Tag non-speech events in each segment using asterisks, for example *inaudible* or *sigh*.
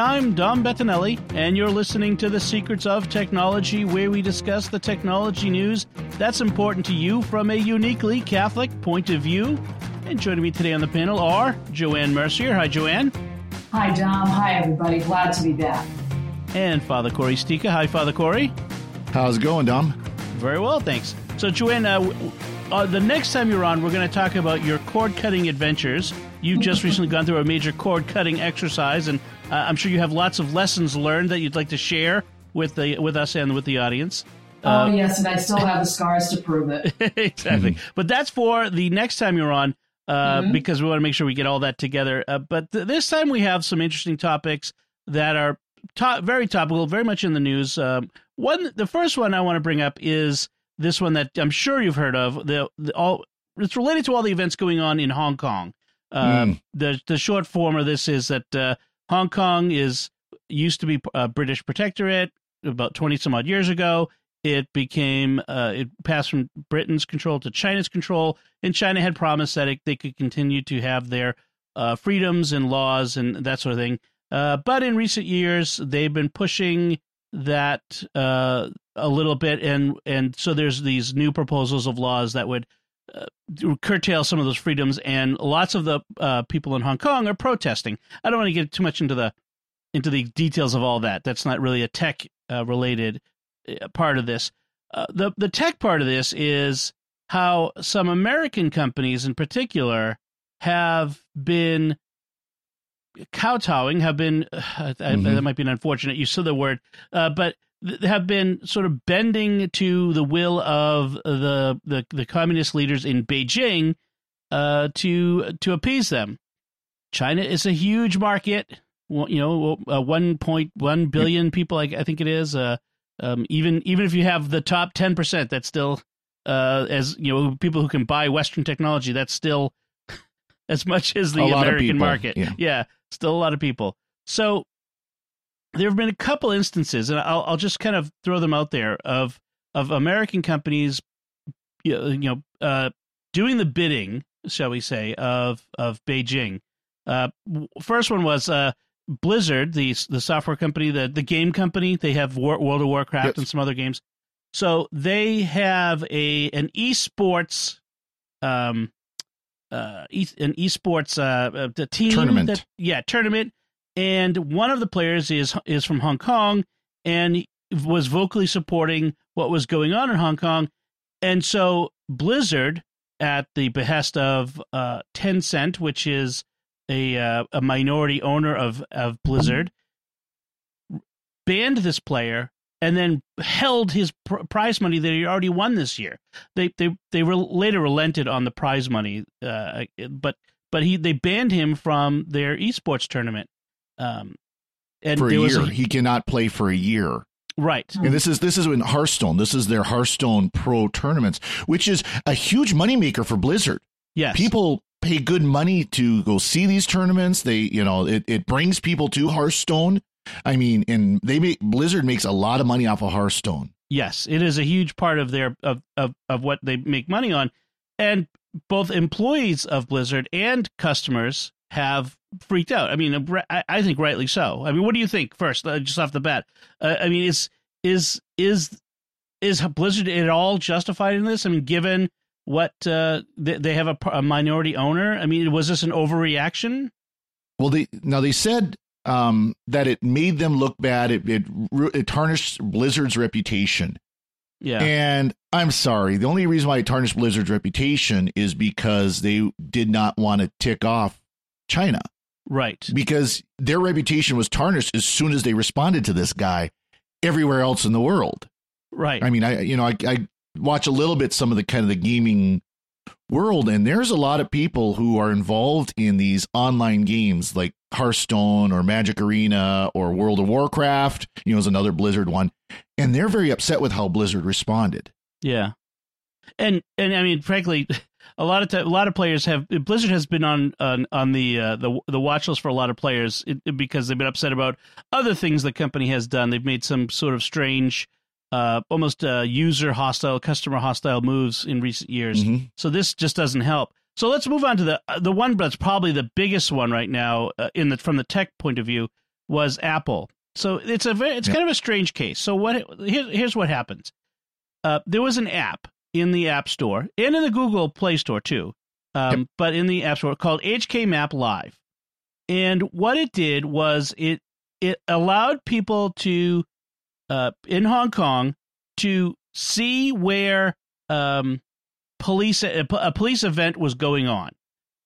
I'm Dom Bettinelli, and you're listening to The Secrets of Technology, where we discuss the technology news that's important to you from a uniquely Catholic point of view. And joining me today on the panel are Joanne Mercier. Hi, Joanne. Hi, Dom. Hi, everybody. Glad to be back. And Father Cory Sticha. Hi, Father Cory. How's it going, Dom? Very well, thanks. So, Joanne, uh, uh, the next time you're on, we're going to talk about your cord cutting adventures. You've just *laughs* recently gone through a major cord cutting exercise, and uh, I'm sure you have lots of lessons learned that you'd like to share with the with us and with the audience. Oh um, yes, and I still have the scars to prove it. *laughs* exactly, mm-hmm. but that's for the next time you're on. Uh, mm-hmm. Because we want to make sure we get all that together. Uh, but th- this time we have some interesting topics that are to- very topical, very much in the news. Um, one, the first one I want to bring up is this one that I'm sure you've heard of. The, the all it's related to all the events going on in Hong Kong. Uh, mm. The the short form of this is that uh, Hong Kong is used to be a British protectorate about 20 some odd years ago. It became, uh, it passed from Britain's control to China's control, and China had promised that it, they could continue to have their uh, freedoms and laws and that sort of thing. Uh, but in recent years, they've been pushing that uh, a little bit, and and so there's these new proposals of laws that would uh, curtail some of those freedoms, and lots of the uh, people in Hong Kong are protesting. I don't want to get too much into the into the details of all that. That's not really a tech uh, related uh, part of this. Uh, the the tech part of this is how some American companies, in particular, have been kowtowing, have been *sighs* mm-hmm. that might be an unfortunate use of the word, but have been sort of bending to the will of the the, the communist leaders in Beijing uh, to to appease them. China is a huge market. You know, uh, one point one billion people. I, I, think it is. Uh, um, even even if you have the top ten percent, that's still uh, as you know people who can buy Western technology. That's still *laughs* as much as the American market. Yeah. yeah, still a lot of people. So there have been a couple instances, and I'll, I'll just kind of throw them out there of of American companies, you know, uh, doing the bidding, shall we say, of of Beijing. Uh, first one was uh, Blizzard, the the software company, the the game company. They have War, World of Warcraft yes. and some other games. So they have a an esports, um, uh, e, an esports uh, uh team tournament. That, yeah, tournament and one of the players is is from Hong Kong and was vocally supporting what was going on in Hong Kong, and so Blizzard, at the behest of uh, Tencent, which is a uh, a minority owner of of Blizzard, banned this player and then held his pr- prize money that he already won this year. They they they re- later relented on the prize money, uh, but but he they banned him from their esports tournament. Um, and for a year, a, he cannot play for a year. Right. And this is this is in Hearthstone. This is their Hearthstone Pro tournaments, which is a huge moneymaker for Blizzard. Yes. People pay good money to go see these tournaments. They, you know, it, it brings people to Hearthstone. I mean, and they make Blizzard makes a lot of money off of Hearthstone. Yes, it is a huge part of their of of, of what they make money on. And both employees of Blizzard and customers have freaked out. I mean, I think rightly so. I mean, what do you think first, uh, just off the bat? Uh, I mean, is is is is Blizzard at all justified in this? I mean, given what uh, they, they have a, a, minority owner. I mean, was this an overreaction? Well, they now they said um, that it made them look bad. It, it it tarnished Blizzard's reputation. Yeah. And I'm sorry. The only reason why it tarnished Blizzard's reputation is because they did not want to tick off China. Right. Because their reputation was tarnished as soon as they responded to this guy everywhere else in the world. Right. I mean, I you know, I, I watch a little bit some of the kind of the gaming world and there's a lot of people who are involved in these online games like Hearthstone or Magic Arena or World of Warcraft, you know, is another Blizzard one, and they're very upset with how Blizzard responded. Yeah, and and I mean, frankly, *laughs* a lot of t- a lot of players have Blizzard has been on on, on the uh, the the watch list for a lot of players because they've been upset about other things the company has done. They've made some sort of strange. Uh, almost uh, user hostile, customer hostile moves in recent years. Mm-hmm. So this just doesn't help. So let's move on to the uh, the one that's probably the biggest one right now uh, in the from the tech point of view was Apple. So it's a very, it's yeah. kind of a strange case. So what here, here's what happens. Uh, there was an app in the App Store and in the Google Play Store too, um, yep. but in the App Store called HK Map Live. And what it did was it it allowed people to uh, in Hong Kong to see where um, police a, a police event was going on.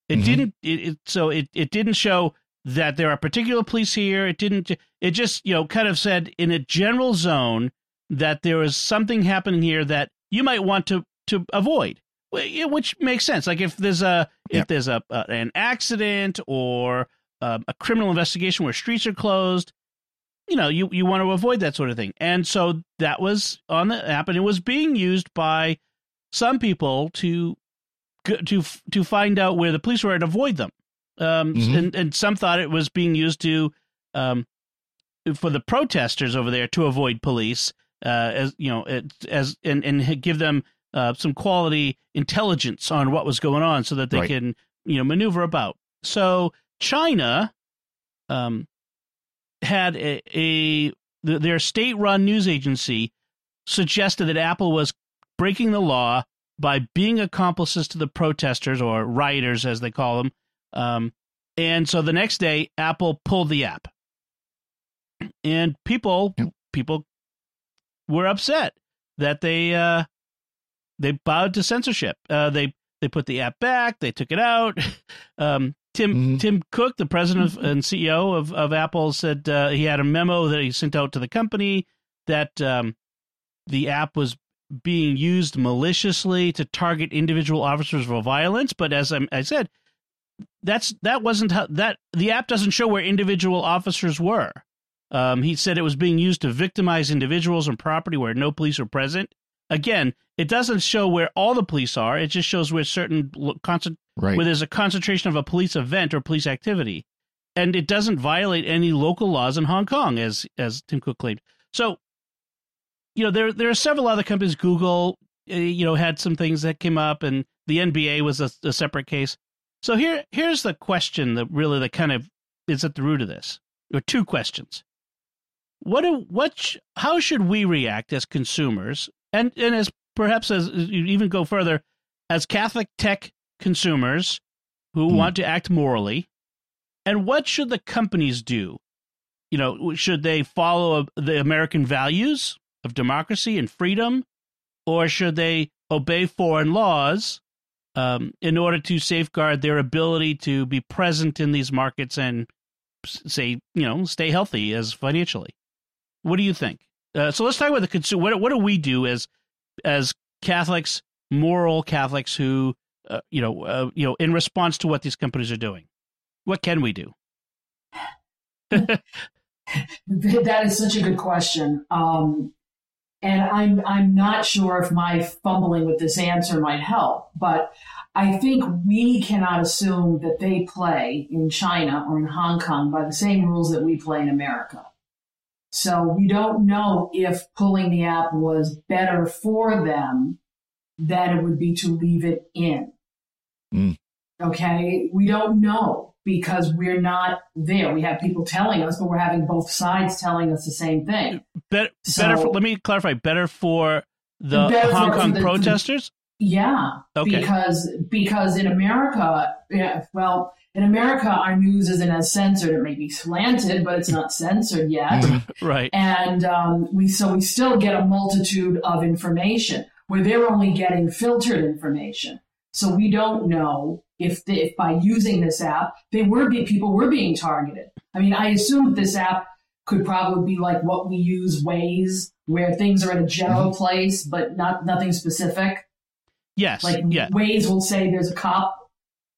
It mm-hmm. didn't. It, it, so it it didn't show that there are particular police here. It didn't. It just you know kind of said in a general zone that there is something happening here that you might want to to avoid, which makes sense. Like if there's a if yep. there's a, an accident or um, a criminal investigation where streets are closed, you know you you want to avoid that sort of thing. And so that was on the app, and it was being used by some people to to to find out where the police were and avoid them. Um, mm-hmm. and, and some thought it was being used to um, for the protesters over there to avoid police, as you know, as and and give them uh, some quality intelligence on what was going on, so that they right. can you know maneuver about. So China um, had a, a their state-run news agency suggested that Apple was breaking the law by being accomplices to the protesters or rioters, as they call them. Um, and so the next day, Apple pulled the app, and people people were upset that they uh, they bowed to censorship. Uh, they they put the app back. They took it out. *laughs* Um, Tim mm-hmm. Tim Cook, the president of, and CEO of, of Apple, said uh, he had a memo that he sent out to the company that um, the app was being used maliciously to target individual officers for violence. But as I, I said, that's that wasn't how that the app doesn't show where individual officers were. Um, he said it was being used to victimize individuals and property where no police were present. Again, it doesn't show where all the police are. It just shows where certain concent- right. where there's a concentration of a police event or police activity, and it doesn't violate any local laws in Hong Kong, as as Tim Cook claimed. So you know, there there are several other companies. Google, uh, you know, had some things that came up, and the NBA was a, a separate case. So here here's the question that really that kind of is at the root of this. There are two questions. What do what sh- how should we react as consumers, and and as perhaps as you even go further, as Catholic tech consumers who mm. want to act morally, and what should the companies do? You know, should they follow the American values of democracy and freedom, or should they obey foreign laws um, in order to safeguard their ability to be present in these markets and say, you know, stay healthy as financially? What do you think? Uh, so let's talk about the consumer. What, what do we do as as Catholics, moral Catholics who, uh, you know, uh, you know, in response to what these companies are doing? What can we do? *laughs* that is such a good question. Um, and I'm, I'm not sure if my fumbling with this answer might help, but I think we cannot assume that they play in China or in Hong Kong by the same rules that we play in America. So we don't know if pulling the app was better for them than it would be to leave it in. Mm. Okay. We don't know because we're not there. We have people telling us, but we're having both sides telling us the same thing. Better, so, better for, let me clarify. Better for the better Hong for, Kong for the, protesters. Yeah, okay. because because in America, yeah, well, in America, our news isn't as censored. It may be slanted, but it's not censored yet. *laughs* right. And um, we so we still get a multitude of information where they're only getting filtered information. So we don't know if, they, if by using this app, they were be, people were being targeted. I mean, I assume this app could probably be like what we use Waze, where things are in a general mm-hmm. place, but not nothing specific. Yes. Like yeah. Waze will say there's a cop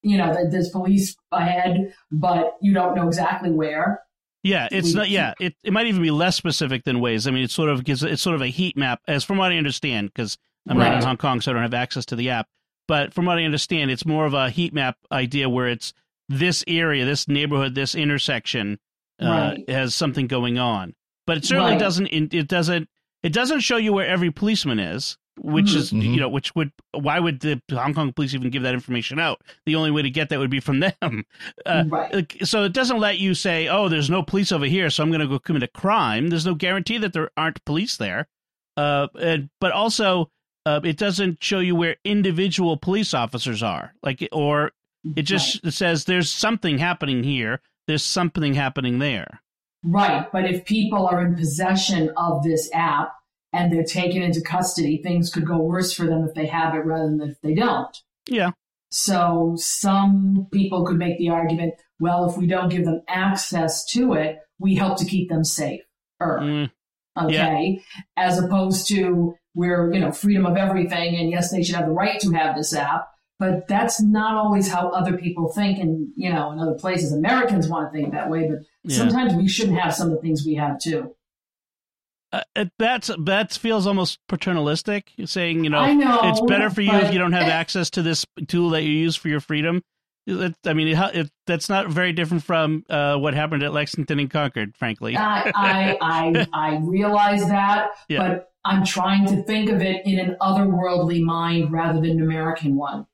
you know, that there's police ahead, but you don't know exactly where. Yeah, it's not. Yeah, it, it might even be less specific than Waze. I mean, it sort of gives it's sort of a heat map, as from what I understand, because I'm right. not in Hong Kong, so I don't have access to the app. But from what I understand, it's more of a heat map idea where it's this area, this neighborhood, this intersection uh, right. has something going on. But it certainly right. doesn't. It doesn't. It doesn't show you where every policeman is which is mm-hmm. you know which would why would the Hong Kong police even give that information out? The only way to get that would be from *laughs* them. Uh, right. So it doesn't let you say, "Oh, there's no police over here, so I'm going to go commit a crime." There's no guarantee that there aren't police there. Uh, and, but also, uh, it doesn't show you where individual police officers are. Like, or it just right. says there's something happening here. There's something happening there. Right. But if people are in possession of this app and they're taken into custody, things could go worse for them if they have it rather than if they don't. Yeah. So some people could make the argument, well, if we don't give them access to it, we help to keep them safe. Mm. Okay. Yeah. As opposed to we're, you know, freedom of everything. And yes, they should have the right to have this app, but that's not always how other people think. And, you know, in other places, Americans want to think that way, but yeah. sometimes we shouldn't have some of the things we have too uh, that's that feels almost paternalistic, saying you know, know it's better for you if you don't have access to this tool that you use for your freedom. It, I mean, it, it, that's not very different from uh, what happened at Lexington and Concord, frankly. I, I, I, *laughs* I realize that, yeah. but I'm trying to think of it in an otherworldly mind rather than an American one.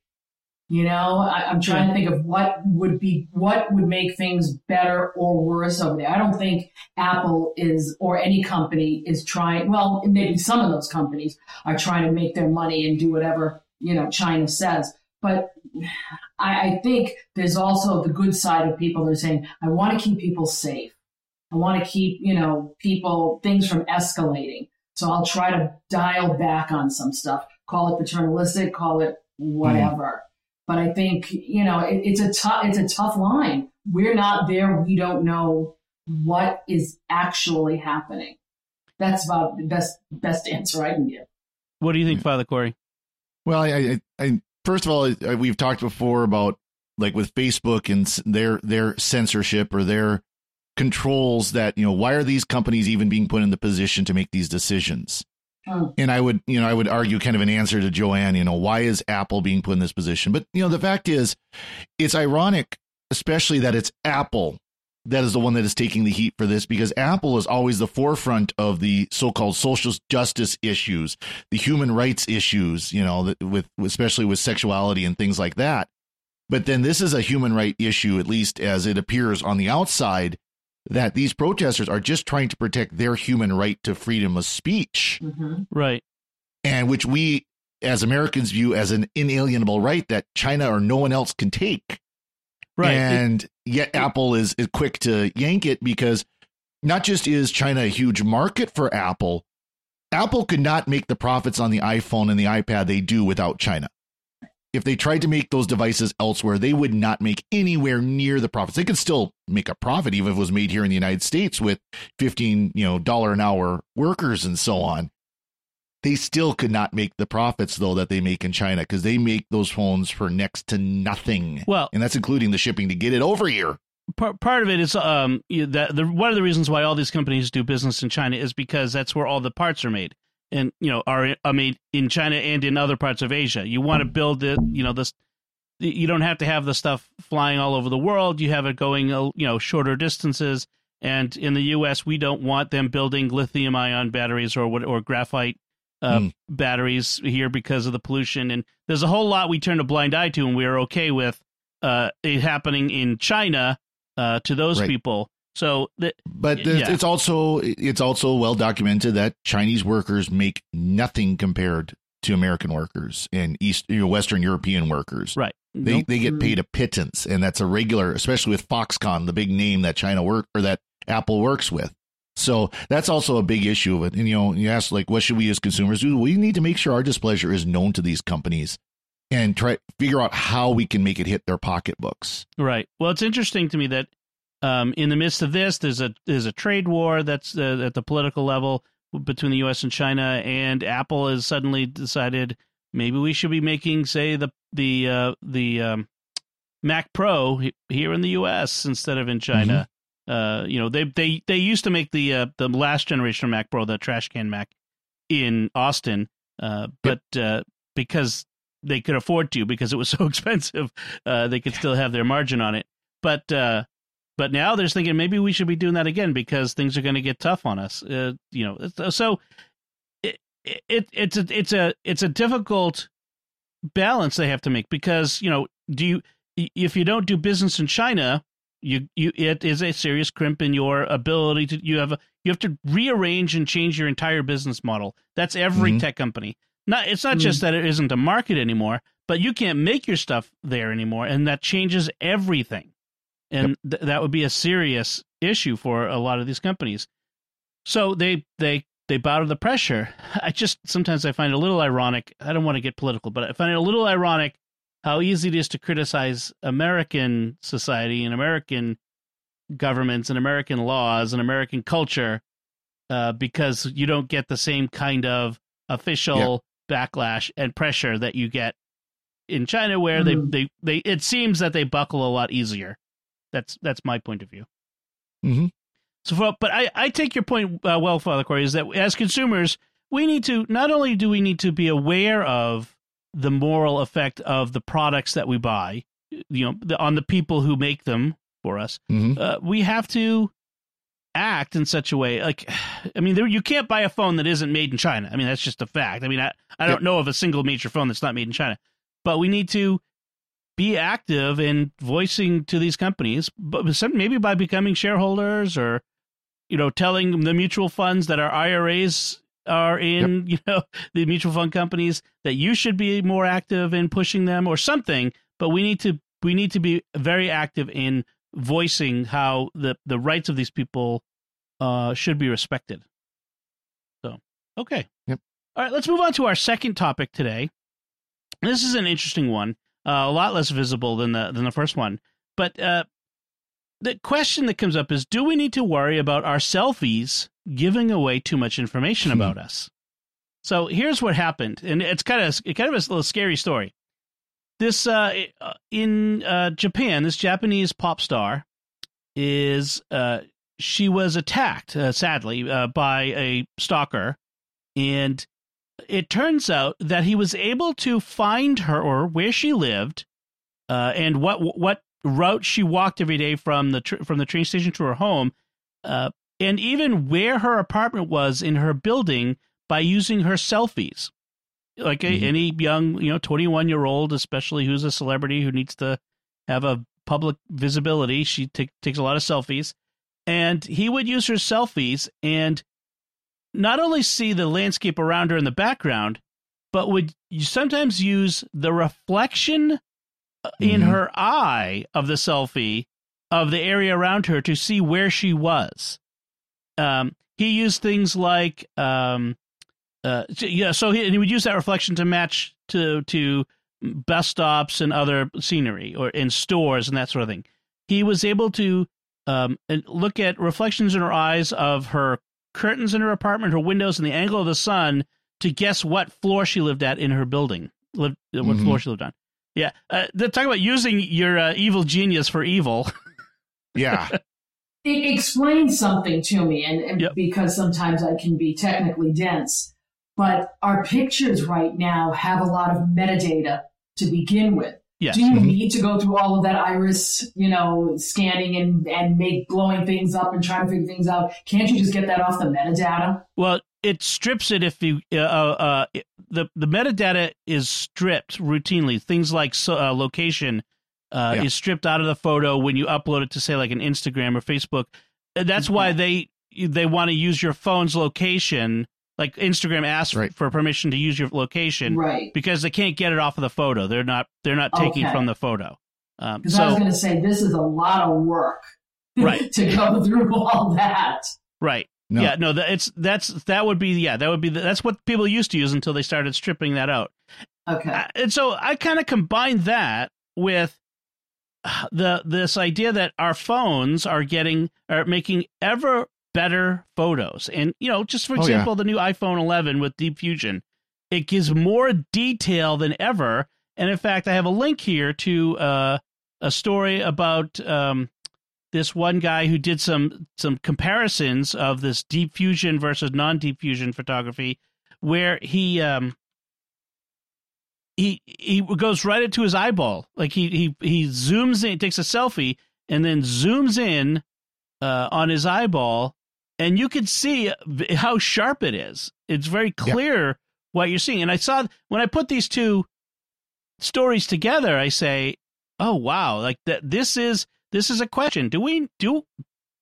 You know, I, am trying to think of what would be, what would make things better or worse over there. I don't think Apple is, or any company is trying, well, maybe some of those companies are trying to make their money and do whatever, you know, China says. But I, I think there's also the good side of people that are saying, I want to keep people safe. I want to keep, you know, people, things from escalating. So I'll try to dial back on some stuff. Call it paternalistic, call it whatever. Mm. But I think you know it, it's a tough it's a tough line. We're not there. We don't know what is actually happening. That's about the best best answer I can give. What do you think, hmm. Father Cory? Well, I, I, I first of all, we've talked before about like with Facebook and their their censorship or their controls that you know why are these companies even being put in the position to make these decisions Oh. And I would, you know, I would argue kind of an answer to Joanne, you know, why is Apple being put in this position? But, you know, the fact is, it's ironic, especially that it's Apple that is the one that is taking the heat for this because Apple is always the forefront of the so-called social justice issues, the human rights issues, you know, with especially with sexuality and things like that. But then this is a human right issue, at least as it appears on the outside, that these protesters are just trying to protect their human right to freedom of speech. Mm-hmm. Right. And which we as Americans view as an inalienable right that China or no one else can take. Right. And it, yet it, Apple is, is quick to yank it because not just is China a huge market for Apple, Apple could not make the profits on the iPhone and the iPad they do without China if they tried to make those devices elsewhere, they would not make anywhere near the profits. They could still make a profit even if it was made here in the United States with 15, you know, dollar an hour workers and so on. They still could not make the profits though that they make in China because they make those phones for next to nothing. Well, and that's including the shipping to get it over here. Part part of it is um that the one of the reasons why all these companies do business in China is because that's where all the parts are made and you know are I mean in China and in other parts of Asia. You want to build it, you know, this you don't have to have the stuff flying all over the world. You have it going, uh, you know, shorter distances. And in the U.S., we don't want them building lithium-ion batteries or what or graphite uh, mm. batteries here because of the pollution. And there's a whole lot we turn a blind eye to, and we're okay with uh, it happening in China uh, to those right. people. So, the, but the, yeah. it's also it's also well documented that Chinese workers make nothing compared to American workers and East you know, Western European workers. Right. They nope. they get paid a mm-hmm. pittance, and that's a regular, especially with Foxconn, the big name that China work or that Apple works with. So that's also a big issue of it. And you know, you ask like, what should we as consumers do? We need to make sure our displeasure is known to these companies and try figure out how we can make it hit their pocketbooks. Right. Well, it's interesting to me that um, in the midst of this, there's a there's a trade war that's uh, at the political level between the U.S. and China, and Apple has suddenly decided maybe we should be making, say, the the uh, the um, Mac Pro here in the U.S. instead of in China. Mm-hmm. Uh, you know, they they they used to make the uh, the last generation of Mac Pro, the trash can Mac, in Austin, uh, but uh, because they could afford to, because it was *laughs* so expensive, uh, they could still have their margin on it. But uh, but now they're thinking maybe we should be doing that again because things are going to get tough on us. Uh, you know, so it, it it's a it's a it's a difficult balance they have to make because you know do you if you don't do business in China, you you it is a serious crimp in your ability to you have a you have to rearrange and change your entire business model. That's every mm-hmm. tech company. Not it's not mm-hmm. just that it isn't a market anymore, but you can't make your stuff there anymore, and that changes everything and yep. th- that would be a serious issue for a lot of these companies. So they they they bow to the pressure. *laughs* I just sometimes I find it a little ironic. I don't want to get political, but I find it a little ironic how easy it is to criticize American society and American governments and American laws and American culture uh, because you don't get the same kind of official yep. backlash and pressure that you get in China, where mm-hmm. they, they they it seems that they buckle a lot easier. That's that's my point of view. Mm-hmm. So, for, but I I take your point uh, well, Father Cory, is that as consumers we need to not only do we need to be aware of the moral effect of the products that we buy, you know, the, on the people who make them for us. Mm-hmm. Uh, we have to act in such a way like *sighs* i mean there, you can't buy a phone that isn't made in china i mean that's just a fact i mean i, I don't know of a single major phone that's not made in china but we need to be active in voicing to these companies, but maybe by becoming shareholders or, you know, telling the mutual funds that our IRAs are in, yep. you know, *laughs* the mutual fund companies that you should be more active in pushing them or something. But we need to we need to be very active in voicing how the the rights of these people uh, should be respected. So, okay. Yep. All right, let's move on to our second topic today. This is an interesting one uh, a lot less visible than the than the first one. But uh, the question that comes up is: Do we need to worry about our selfies giving away too much information hmm. about us? So here's what happened, and it's kind of kind of a little scary story. This uh, in uh, Japan, this Japanese pop star is uh, she was attacked uh, sadly uh, by a stalker, and it turns out that he was able to find her or where she lived, uh, and what what route she walked every day from the tr- from the train station to her home, uh, and even where her apartment was in her building by using her selfies. Like mm-hmm. a, any young, you know, twenty one year old, especially who's a celebrity who needs to have a public visibility, she t- takes a lot of selfies, and he would use her selfies and not only see the landscape around her in the background, but would you sometimes use the reflection uh, in mm-hmm. her eye of the selfie of the area around her to see where she was. Um, he used things like, um, uh, yeah, so he, he, would use that reflection to match to to bus stops and other scenery or in stores and that sort of thing. He was able to um, look at reflections in her eyes of her curtains in her apartment, her windows, and the angle of the sun to guess what floor she lived at in her building. Lived, what mm-hmm. floor she lived on. Yeah, uh, talk about using your uh, evil genius for evil. *laughs* yeah, it explains something to me, and, and yep. because sometimes I can be technically dense. But our pictures right now have a lot of metadata to begin with. Yes. Do you mm-hmm. need to go through all of that iris, you know, scanning and, and make blowing things up and trying to figure things out? Can't you just get that off the metadata? Well, it strips it if you uh, uh, the the metadata is stripped routinely. Things like uh, location uh, yeah. is stripped out of the photo when you upload it to say like an Instagram or Facebook. That's mm-hmm. why they they want to use your phone's location like Instagram asks right. for permission to use your location, right? Because they can't get it off of the photo. They're not they're not taking okay. from the photo. Um, so, I was going to say this is a lot of work, *laughs* right? to go through all that, right? No. Yeah, no, that it's that's that would be yeah that would be the, that's what people used to use until they started stripping that out. Okay, uh, and so I kind of combined that with the this idea that our phones are getting are making ever better photos. And, you know, just for example, oh, yeah. the new iPhone 11 with Deep Fusion, it gives more detail than ever. And in fact, I have a link here to uh, a story about um, this one guy who did some some comparisons of this deep fusion versus non deep fusion photography, where he um, he he goes right into his eyeball, like he he he zooms in, takes a selfie, and then zooms in uh, on his eyeball, and you can see how sharp it is. It's very clear yeah. what you're seeing. And I saw when I put these two stories together, I say, "Oh wow! Like that. This is this is a question. Do we do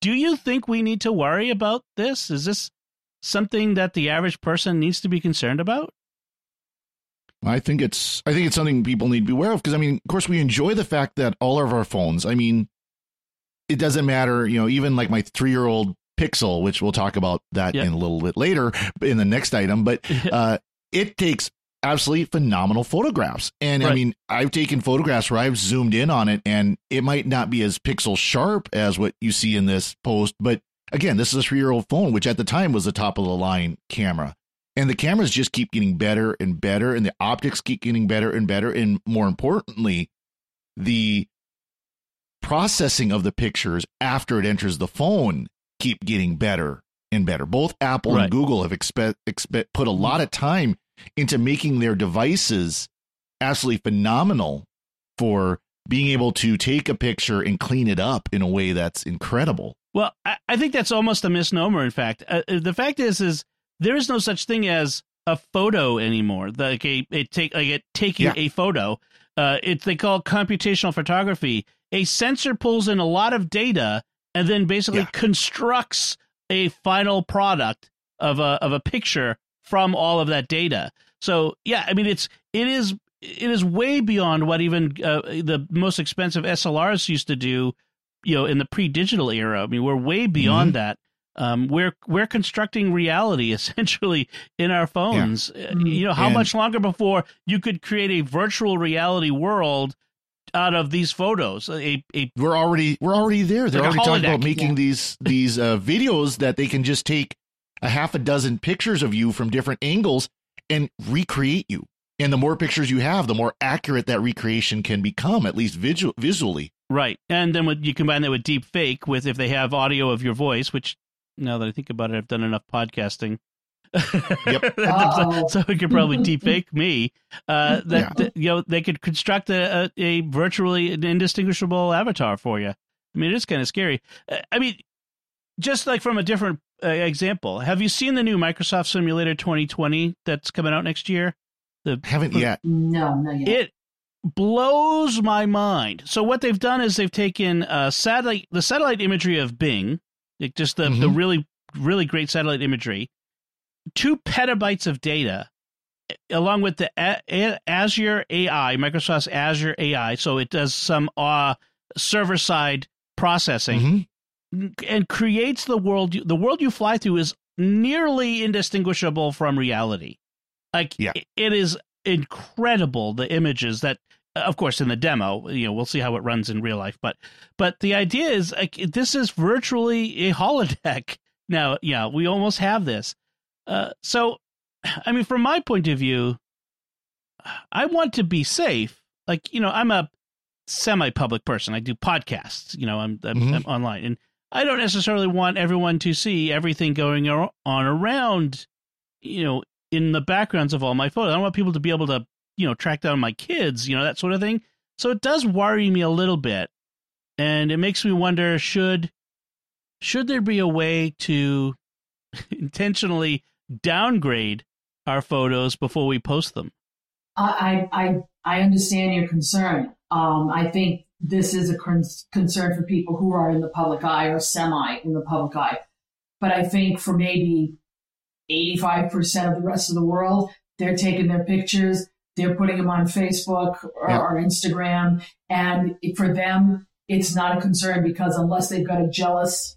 do you think we need to worry about this? Is this something that the average person needs to be concerned about?" I think it's I think it's something people need to be aware of because I mean, of course, we enjoy the fact that all of our phones. I mean, it doesn't matter, you know, even like my three year old Pixel, which we'll talk about that yep. in a little bit later in the next item, but *laughs* uh, it takes absolutely phenomenal photographs. And right. I mean, I've taken photographs where I've zoomed in on it, and it might not be as pixel sharp as what you see in this post, but again, this is a three year old phone, which at the time was the top of the line camera. And the cameras just keep getting better and better, and the optics keep getting better and better. And more importantly, the processing of the pictures after it enters the phone keep getting better and better. Both Apple right. and Google have expect, expect put a lot of time into making their devices absolutely phenomenal for being able to take a picture and clean it up in a way that's incredible. Well, I, I think that's almost a misnomer. In fact, uh, uh the fact is, is there is no such thing as a photo anymore. Like a, take like taking yeah. a photo. Uh, it they call computational photography. A sensor pulls in a lot of data and then basically yeah. constructs a final product of a of a picture from all of that data. So yeah, I mean it's it is it is way beyond what even uh, the most expensive SLRs used to do. You know, in the pre-digital era. I mean, we're way beyond mm-hmm. that. Um, we're we're constructing reality *laughs* essentially in our phones. Yeah. Uh, you know, how and, much longer before you could create a virtual reality world out of these photos. A, a we're already we're already there. They're like already talking about making yeah. these these uh, videos that they can just take a half a dozen pictures of you from different angles and recreate you. And the more pictures you have, the more accurate that recreation can become, at least visual, visually. Right, and then when you combine that with deep fake, with if they have audio of your voice, which now that I think about it, I've done enough podcasting *laughs* yep. so, so we could probably *laughs* deepfake me. Uh, that, yeah. that, you know they could construct a, a, a, virtually indistinguishable avatar for you. I mean, it's kind of scary. Uh, I mean, just like from a different uh, example, have you seen the new Microsoft Simulator 2020 that's coming out next year? The haven't yet. No, not yet. It blows my mind. So what they've done is they've taken uh, satellite the satellite imagery of Bing, like just the mm-hmm. the really really great satellite imagery two petabytes of data along with the Azure AI, Microsoft's Azure AI. So it does some uh, server side processing mm-hmm. and creates the world. The world you fly through is nearly indistinguishable from reality. Like yeah. it is incredible the images that of course in the demo you know we'll see how it runs in real life but but the idea is like this is virtually a holodeck *laughs* now yeah we almost have this uh, so, *sighs* I mean, from my point of view, I want to be safe. Like, you know, I'm a semi-public person. I do podcasts. You know, I'm, I'm, mm-hmm. I'm online, and I don't necessarily want everyone to see everything going on around. You know, in the backgrounds of all my photos. I don't want people to be able to, you know, track down my kids. You know, that sort of thing. So it does worry me a little bit, and it makes me wonder should should there be a way to *laughs* intentionally downgrade our photos before we post them. I I I understand your concern. Um, I think this is a con- concern for people who are in the public eye or semi in the public eye. But I think for maybe 85% of the rest of the world, they're taking their pictures, they're putting them on Facebook or, yeah. or Instagram. And for them, it's not a concern because unless they've got a jealous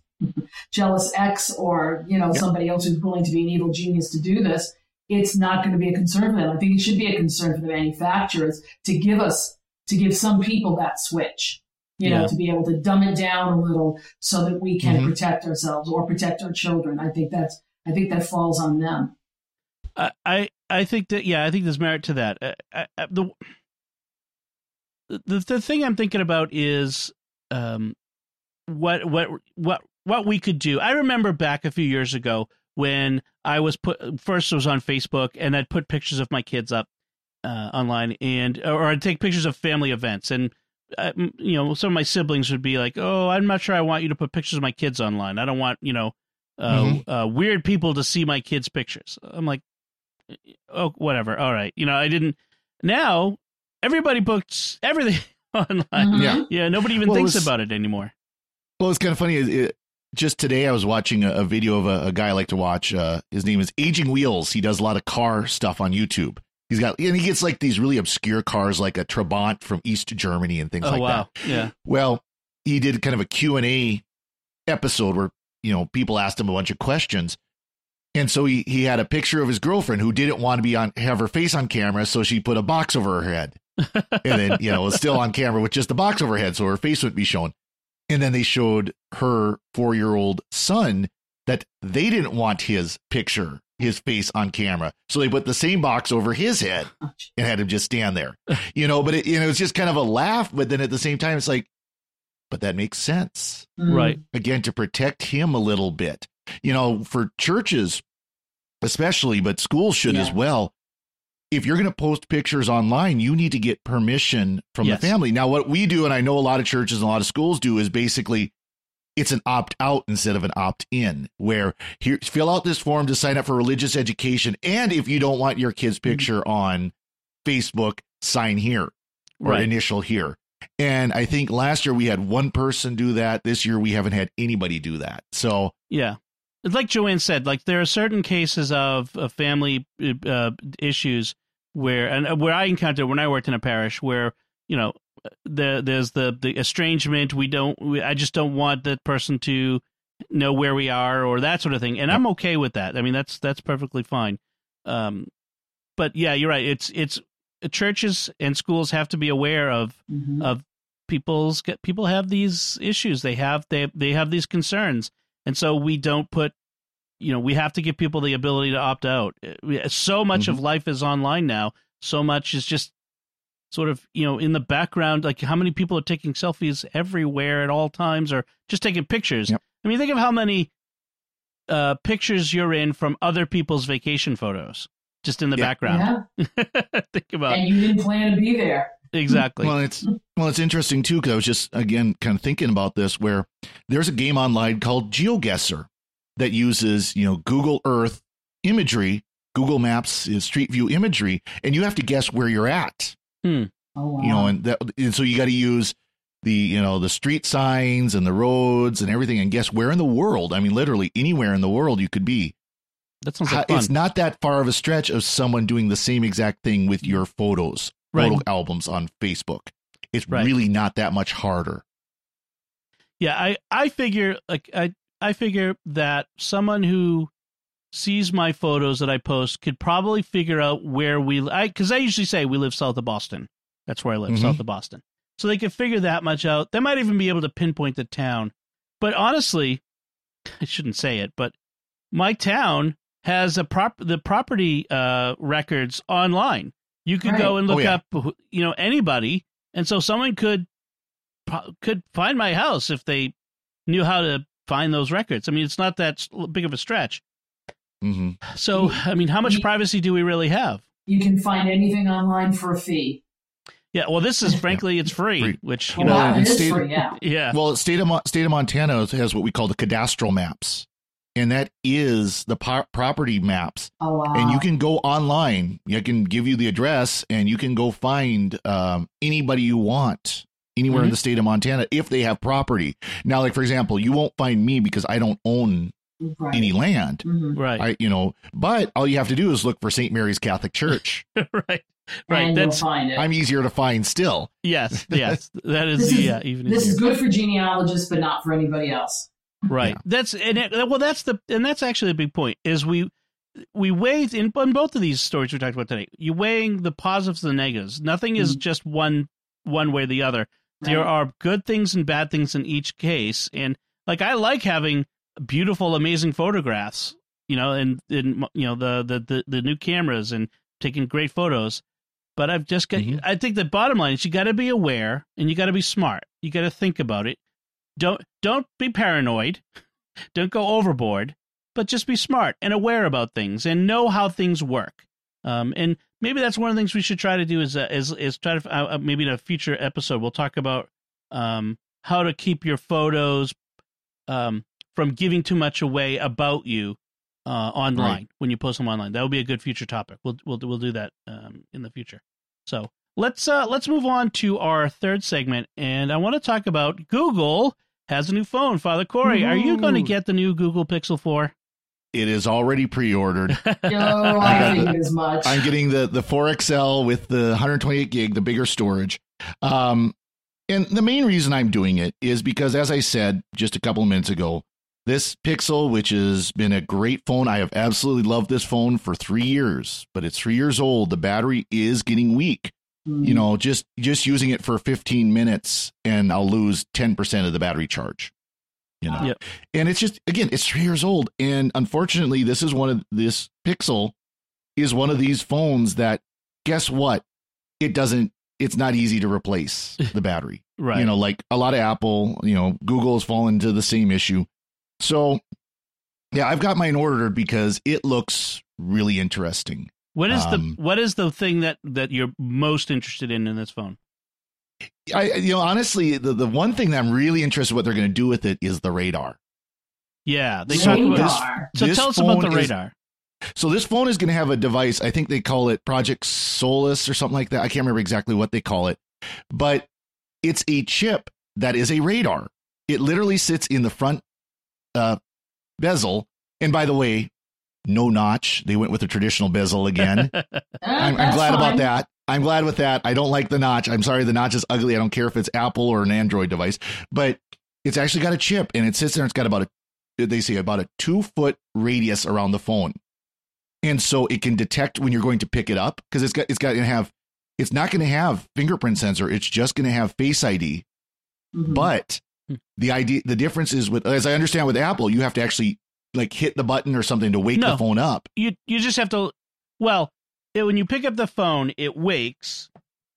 jealous ex or you know yep. somebody else who's willing to be an evil genius to do this it's not going to be a concern for them i think it should be a concern for the manufacturers to give us to give some people that switch you yeah. know to be able to dumb it down a little so that we can mm-hmm. protect ourselves or protect our children i think that's i think that falls on them i i think that yeah i think there's merit to that uh, I, uh, uh, the the the thing I'm thinking about is um, what what what what we could do. I remember back a few years ago when I was put first was on Facebook and I'd put pictures of my kids up uh, online and or I'd take pictures of family events and uh, you know some of my siblings would be like, "Oh, I'm not sure I want you to put pictures of my kids online. I don't want you know uh, mm-hmm. uh, weird people to see my kids' pictures." I'm like, "Oh, whatever. All right." You know, I didn't. Now everybody books everything *laughs* online. Mm-hmm. Yeah, yeah. Nobody even well, thinks was, about it anymore. Well, it's kind of funny. It, just today, I was watching a, a video of a, a, guy I like to watch. Uh, his name is Aging Wheels. He does a lot of car stuff on YouTube. He's got and he gets like these really obscure cars, like a Trabant from East Germany and things oh, like wow. that. Yeah. Well, he did kind of a Q and A episode where you know people asked him a bunch of questions, and so he he had a picture of his girlfriend who didn't want to be on have her face on camera, so she put a box over her head, and then you know was still on camera with just the box over her head, so her face wouldn't be shown. And then they showed her four year old son that they didn't want his picture, his face on camera. So they put the same box over his head oh, and had him just stand there. You know, but it, you know, it's just kind of a laugh. But then at the same time, it's like, but that makes sense. Mm. Right. Again, to protect him a little bit. You know, for churches, especially, but schools should yeah. as well if you're going to post pictures online, you need to get permission from yes. the family. Now, what we do, and I know a lot of churches and a lot of schools do, is basically it's an opt out instead of an opt in, where here fill out this form to sign up for religious education, and if you don't want your kid's mm-hmm. picture on Facebook, sign here or right. initial here. And I think last year we had one person do that. This year we haven't had anybody do that. So yeah, like Joanne said, like there are certain cases of, of family uh, issues where and uh, where I encountered when I worked in a parish where you know the there's the the estrangement. We don't we, I just don't want that person to know where we are or that sort of thing. And. I'm okay with that. I mean that's that's perfectly fine. Um but yeah you're right. It's it's churches and schools have to be aware of mm-hmm. of people's people have these issues. They have they they have these concerns. And so we don't put you know we have to give people the ability to opt out uh, so much mm-hmm. of life is online now so much is just sort of you know in the background like how many people are taking selfies everywhere at all times or just taking pictures yep. i mean think of how many uh, pictures you're in from other people's vacation photos just in the yeah. background yeah. *laughs* think about and you didn't plan to be there exactly well it's well it's interesting too because i was just again kind of thinking about this where there's a game online called geoguessr that uses, you know, Google Earth imagery, Google Maps Street View imagery, and you have to guess where you're at. Hmm. Oh, wow. You know, and, that, and so you got to use the you know the street signs and the roads and everything, and guess where in the world? I mean, literally anywhere in the world you could be. That sounds like fun. It's not that far of a stretch of someone doing the same exact thing with your photos, right. photo albums on Facebook. It's right. really not that much harder. Yeah, I I figure like I I figure that someone who sees my photos that I post could probably figure out where we I cuz I usually say we live south of Boston. That's where I live, mm-hmm. south of Boston. So they could figure that much out. They might even be able to pinpoint the town. But honestly, *laughs* I shouldn't say it, but my town has a prop the property uh, records online. You could right. go and look oh, yeah. up you know anybody and so someone could could find my house if they knew how to find those records. I mean, it's not that big of a stretch. Mm-hmm. So, I mean, how much privacy do we really have? You can find anything online for a fee. Yeah, well, this is frankly it's free, free. which you well, know, it state, free, yeah. yeah. Well, state of state of Montana has what we call the cadastral maps, and that is the po- property maps. Oh wow! And you can go online. I can give you the address, and you can go find um, anybody you want anywhere mm-hmm. in the state of Montana if they have property. Now, like for example, you won't find me because I don't own right. any land. Mm-hmm. Right. I, you know, but all you have to do is look for St. Mary's Catholic Church. *laughs* right. Right. And That's find it. I'm easier to find still. Yes. *laughs* Yes. That is, is yeah. Even this easier. is good for genealogists, but not for anybody else. Right. Yeah. That's and it, well, that's the and that's actually a big point. Is we we weigh in, in both of these stories we talked about today. You weighing the positives and the negatives. Nothing is mm-hmm. just one one way or the other. There are good things and bad things in each case, and like I like having beautiful, amazing photographs, you know, and and you know the the the, the new cameras and taking great photos. But I've just got. Mhm. I think the bottom line is you got to be aware and you got to be smart. You got to think about it. Don't don't be paranoid. *laughs* Don't go overboard. But just be smart and aware about things and know how things work. Um, and maybe that's one of the things we should try to do is uh, is is try to uh, uh, maybe in a future episode we'll talk about um, how to keep your photos um, from giving too much away about you uh, online Right. when you post them online. That would be a good future topic. We'll we'll we'll do that um, in the future. So let's uh, let's move on to our third segment, and I want to talk about Google has a new phone. Father Cory, are you going to get the new Google Pixel Four? It is already pre-ordered. *laughs* Oh, I figured as much. I'm getting the the 4XL with the 128 gig, the bigger storage. Um, and the main reason I'm doing it is because, as I said just a couple of minutes ago, this Pixel, which has been a great phone, I have absolutely loved this phone for three years, but it's three years old. The battery is getting weak. Mm. You know, just just using it for 15 minutes, and I'll lose 10 percent of the battery charge. You know, Yep. and it's just again, it's three years old, and unfortunately, this is one of this Pixel is one of these phones that guess what? It doesn't. It's not easy to replace *laughs* the battery. Right. You know, like a lot of Apple, you know, Google has fallen into the same issue. So, yeah, I've got mine ordered because it looks really interesting. What is Um, the what is the thing that that you're most interested in in this phone? I, you know, honestly, the, the one thing that I'm really interested in what they're going to do with it is the radar. Yeah, they So talk this- Radar. So this tell us about the phone is- radar. So this phone is going to have a device. I think they call it Project Solus or something like that. I can't remember exactly what they call it, but it's a chip that is a radar. It literally sits in the front uh, bezel. And by the way, no notch. They went with the traditional bezel again. *laughs* I'm, I'm glad fine. about that. I'm glad with that. I don't like the notch. I'm sorry, the notch is ugly. I don't care if it's Apple or an Android device, but it's actually got a chip and it sits there. And it's got about a, they say about a two foot radius around the phone, and so it can detect when you're going to pick it up because it's got it's got to have. It's not going to have fingerprint sensor. It's just going to have Face ID. Mhm. But Hmm. the idea, the difference is with, as I understand with Apple, you have to actually like hit the button or something to wake No. the phone up. you you just have to. Well, it, when you pick up the phone, it wakes,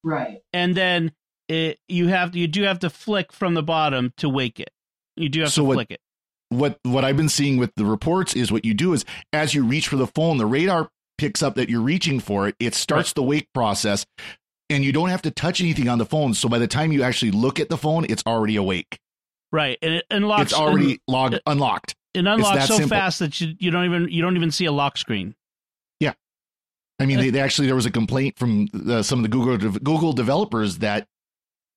right. and then it you have you do have to flick from the bottom to wake it. You do have So to what- flick it. what what I've been seeing with the reports is what you do is as you reach for the phone, the radar picks up that you're reaching for it. It starts the wake process, and you don't have to touch anything on the phone. So by the time you actually look at the phone, it's already awake. Right, and it unlocks. it's already logged unlocked. it unlocks so simple. fast that you you don't even you don't even see a lock screen. I mean, they, they actually there was a complaint from uh, some of the Google Google developers that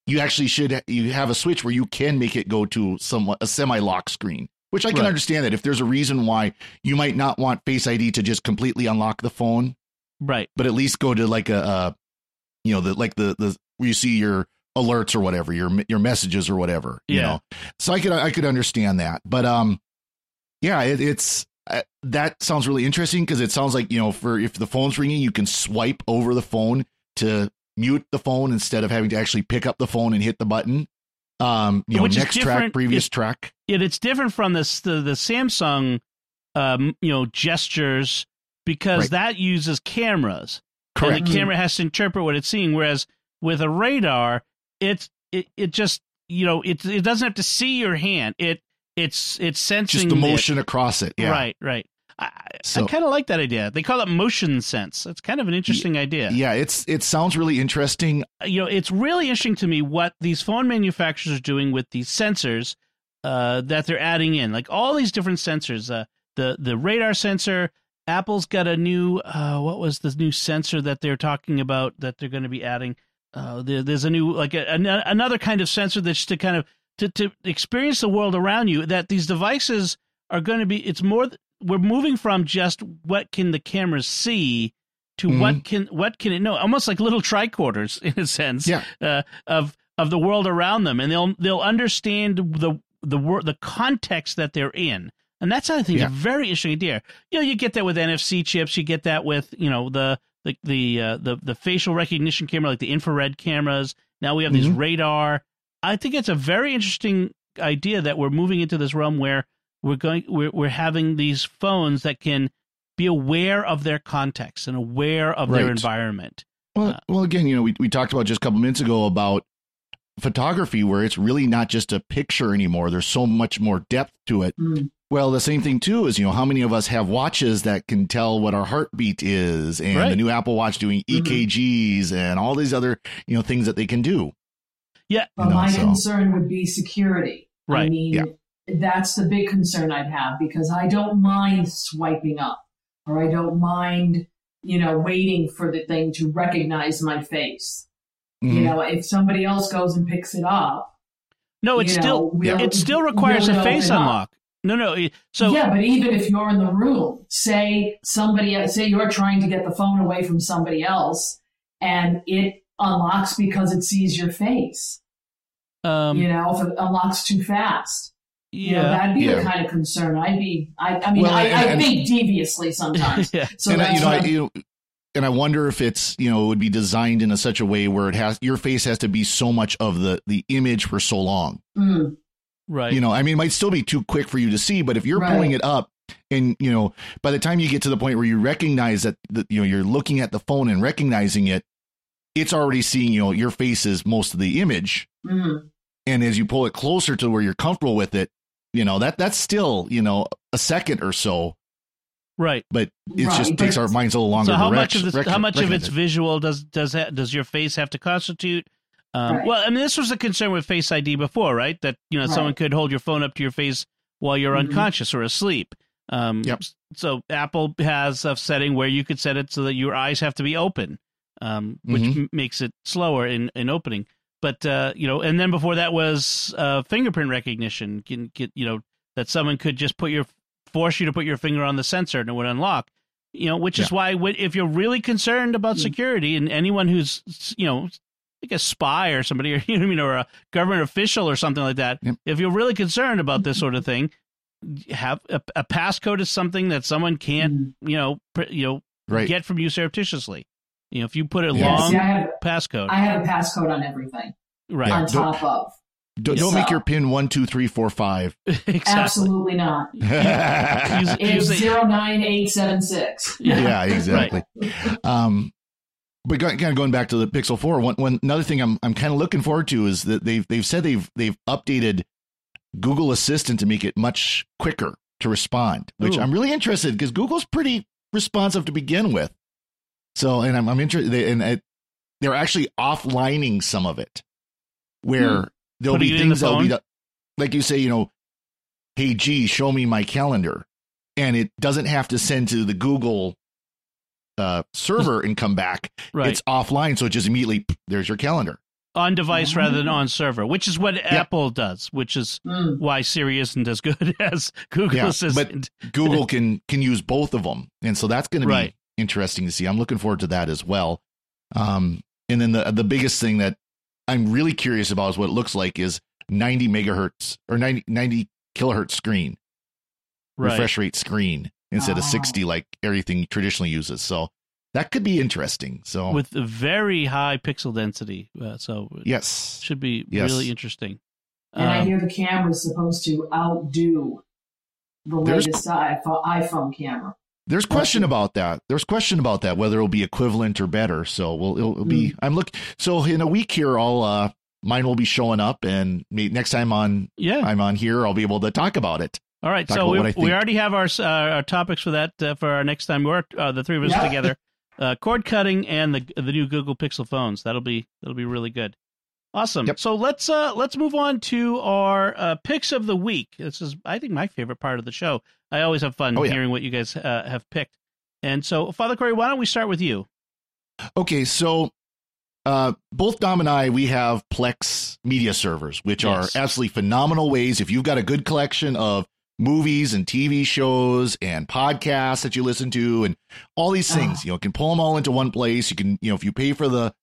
you actually should you have a switch where you can make it go to somewhat a semi lock screen. Which I can Right. understand that if there's a reason why you might not want Face ID to just completely unlock the phone, Right. but at least go to like a, uh you know, the like the the where you see your alerts or whatever, your your messages or whatever. You Yeah. know, so I could I could understand that, but um, yeah, it, it's uh, that sounds really interesting because it sounds like you know, for if the phone's ringing, you can swipe over the phone to mute the phone instead of having to actually pick up the phone and hit the button. Um, you know, Which is next track, previous if- track. It, it's different from this the the Samsung, um, you know, gestures because Right. that uses cameras. Correct. And the camera has to interpret what it's seeing. Whereas with a radar, it's it, it just you know it it doesn't have to see your hand. It it's it's sensing Just the it. motion across it. Yeah. Right, right. I, I kind of like that idea. They call it motion sense. It's kind of an interesting idea. Yeah, it's it sounds really interesting. You know, it's really interesting to me what these phone manufacturers are doing with these sensors uh, that they're adding in. Like all these different sensors. Uh, the the radar sensor. Apple's got a new. Uh, what was the new sensor that they're talking about that they're going to be adding? Uh, there, there's a new like a, an, another kind of sensor that's to kind of to, to experience the world around you. That these devices are going to be. It's more. We're moving from just what can the cameras see to Mhm. what can what can it know? Almost like little tricorders *laughs* in a sense Yeah. uh, of of the world around them, and they'll they'll understand the the wor- the context that they're in. And that's I think Yeah. a very interesting idea. You know, you get that with NFC chips. You get that with you know the the the uh, the the facial recognition camera, like the infrared cameras. Now we have these Mhm. radar. I think it's a very interesting idea that we're moving into this realm where we're going we're we're having these phones that can be aware of their context and aware of their environment. Well, well, again, you know, we, we talked about just a couple minutes ago about photography where it's really not just a picture anymore. There's so much more depth to it. Mm. Well, the same thing too is, you know, how many of us have watches that can tell what our heartbeat is and Right. the new Apple Watch doing. EKGs and all these other, you know, things that they can do. Yeah, But You know, my so- concern would be security. Right. I mean, Yeah. that's the big concern I'd have because I don't mind swiping up or I don't mind, you know, waiting for the thing to recognize my face. You Mhm. know, if somebody else goes and picks it up, no, it you still know, we'll- it still requires we'll a face open up. unlock. No, no. So yeah, but even if you're in the room, say somebody, say you're trying to get the phone away from somebody else, and it unlocks because it sees your face. um, you know, if it unlocks too fast, you know, yeah, that'd be Yeah. the kind of concern I'd be. I, I mean, Well, I, and- I and- think deviously sometimes. *laughs* yeah. So and I, you know, I, you know, and I wonder if it's you know it would be designed in a such a way where it has your face has to be so much of the the image for so long. Mm, Right. You know, I mean, it might still be too quick for you to see, but if you're Right. pulling it up and you know, by the time you get to the point where you recognize that the, you know you're looking at the phone and recognizing it, it's already seeing you know your face is most of the image, mm. and as you pull it closer to where you're comfortable with it, you know that that's still you know a second or so, right. but it Right, just takes our minds a little longer. So how to much rec- of this, rec- how much of it's it. visual does does that, does your face have to constitute? Um, Right. Well, I mean, this was a concern with Face ID before, right? That you know Right. someone could hold your phone up to your face while you're Mhm. unconscious or asleep. Um, Yep. So Apple has a setting where you could set it so that your eyes have to be open, um, which Mhm. m- makes it slower in, in opening. But uh, you know, and then before that was uh, fingerprint recognition. Can get you know that someone could just put your force you to put your finger on the sensor and it would unlock. You know, which is why if you're really concerned about Mm. security and anyone who's you know like a spy or somebody or *laughs* you know I mean or a government official or something like that, Yep. if you're really concerned about this sort of thing, have a, a passcode is something that someone can't Mm. you know pr- you know right? get from you surreptitiously. You know, if you put a Yeah, Yeah, long see, I have passcode, I have a passcode on everything right? Yeah. on don't- top of. don't, don't make your pin one two three four five. *laughs* exactly. Absolutely not. *laughs* yeah, Use- It's use it- zero nine eight seven six. *laughs* exactly. Um, but go- kind of going back to the Pixel Four, one, one another thing I'm I'm kind of looking forward to is that they've they've said they've they've updated Google Assistant to make it much quicker to respond, which Ooh. I'm really interested because Google's pretty responsive to begin with. So, and I'm I'm interested, and it, they're actually offlining some of it, where there'll Putting be it the things that'll be the- like you say, you know, hey, G, show me my calendar, and it doesn't have to send to the Google uh, server and come back. *laughs* right It's offline, so it just immediately there's your calendar. on device rather than Oh. on server, which is what Apple does, which is Mm. why Siri isn't as good *laughs* as Google Yeah, but Google can can use both of them, and so that's going to be Right. Interesting to see. I'm looking forward to that as well. Um, and then the the biggest thing that I'm really curious about is what it looks like is 90 megahertz or 90, 90 kilohertz screen right. refresh rate screen instead of Oh. 60 like everything traditionally uses. So that could be interesting. So with a very high pixel density, uh, so yes, should be Yes. really interesting. And I Um, hear the camera is supposed to outdo the latest iPhone, iPhone camera. There's question about that. There's question about that whether it'll be equivalent or better. So we'll it'll, it'll Hmm. be. I'm look. So in a week here, I'll uh mine will be showing up, and next time on yeah. I'm on here, I'll be able to talk about it. All right, talk so we, we already have our uh, our topics for that uh, for our next time we're uh, the three of us Yeah. together. Uh, cord cutting and the the new Google Pixel phones. That'll be that'll be really good. Awesome. Yep. So let's uh let's move on to our uh, picks of the week. This is I think my favorite part of the show. I always have fun Oh, yeah. hearing what you guys uh, have picked. And so, Father Cory, why don't we start with you? Okay, so uh, both Dom and I, we have Plex media servers, which Yes. are absolutely phenomenal ways. If you've got a good collection of movies and TV shows and podcasts that you listen to, and all these things, Ah. you know, can pull them all into one place. You can, you know, if you pay for the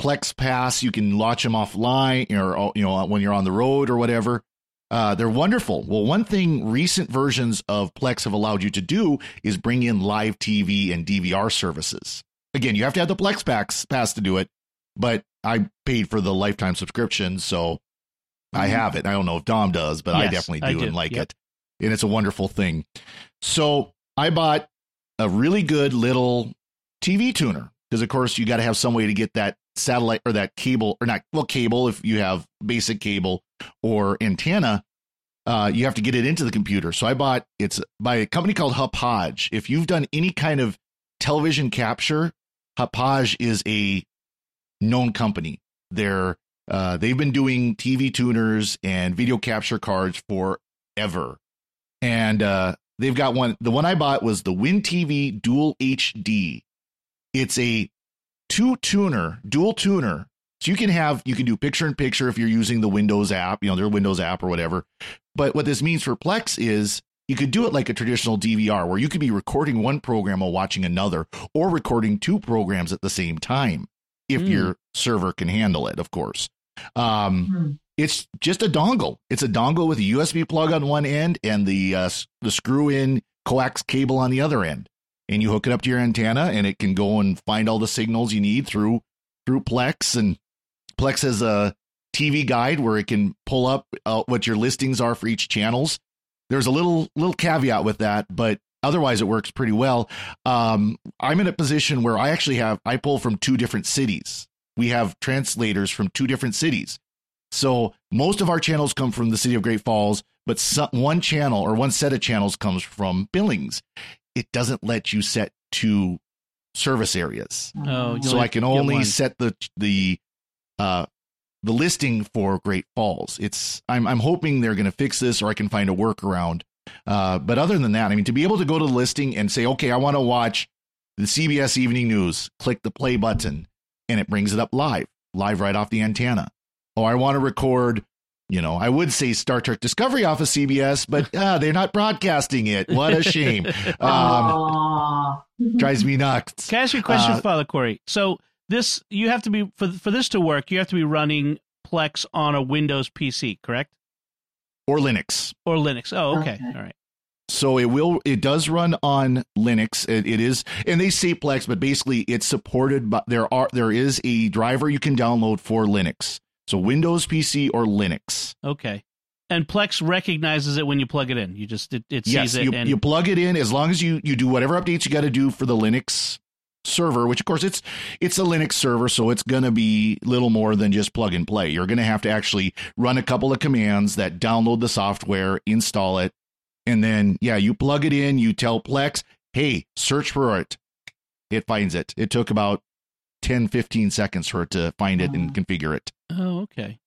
Plex Pass, you can watch them offline, or you know, when you're on the road or whatever. Uh, they're wonderful. Well, one thing recent versions of Plex have allowed you to do is bring in live TV and DVR services. Again, you have to have the Plex Pass, pass to do it, but I paid for the lifetime subscription, so I Mhm. have it. I don't know if Dom does, but I Yes, definitely I do, do. and like Yep. it. And it's a wonderful thing. So I bought a really good little TV tuner. because of course you got to have some way to get that satellite or that cable or not well cable if you have basic cable or antenna uh, you have to get it into the computer. So i bought it's by a company called hauppauge if you've done any kind of television capture hauppauge is a known company. They're uh, they've been doing tv tuners and video capture cards forever. And uh, they've got one the one i bought was the win tv dual hd it's a two tuner, dual tuner. So you can have you can do picture in picture if you're using the Windows app, you know, their Windows app or whatever. But what this means for Plex is you could do it like a traditional DVR where you could be recording one program while watching another or recording two programs at the same time if mm. your server can handle it, of course. Um, mm. It's just a dongle. It's a dongle with a USB plug on one end and the uh, the screw in coax cable on the other end and you hook it up to your antenna and it can go and find all the signals you need through through Plex and Plex has a TV guide where it can pull up uh, what your listings are for each channels. There's a little little caveat with that, but otherwise it works pretty well. Um, I'm in a position where I actually have I pull from two different cities. We have translators from two different cities. So most of our channels come from the city of Great Falls, but some, one channel or one set of channels comes from Billings it doesn't let you set two service areas. Oh, so I can only set the the uh the listing for Great Falls. It's I'm I'm hoping they're going to fix this or I can find a workaround. Uh, but other than that, I mean, to be able to go to the listing and say, okay, I want to watch the CBS Evening News, click the play button, and it brings it up live, live right off the antenna. Oh, I want to record you know, I would say Star Trek Discovery off of CBS, but uh, *laughs* they're not broadcasting it. What a shame. *laughs* Um, drives me nuts. Can I ask you a question, uh, Father Cory? So this you have to be for for this to work, you have to be running Plex on a Windows PC, correct? Or Linux. Or Linux. Oh, okay. okay. All right. So it will it does run on Linux. It, it is and they say Plex, but basically it's supported but there are there is a driver you can download for Linux. So Windows PC or Linux. Okay. And Plex recognizes it when you plug it in. You just it, it sees yes, it. You, and... you plug it in as long as you you do whatever updates you got to do for the Linux server, which of course it's it's a Linux server, so it's going to be little more than just plug and play. You're going to have to actually run a couple of commands that download the software, install it, and then yeah, you plug it in. You tell Plex, hey, search for it. It finds it. It took about 10, 15 seconds for it to find it and configure it. Oh, okay.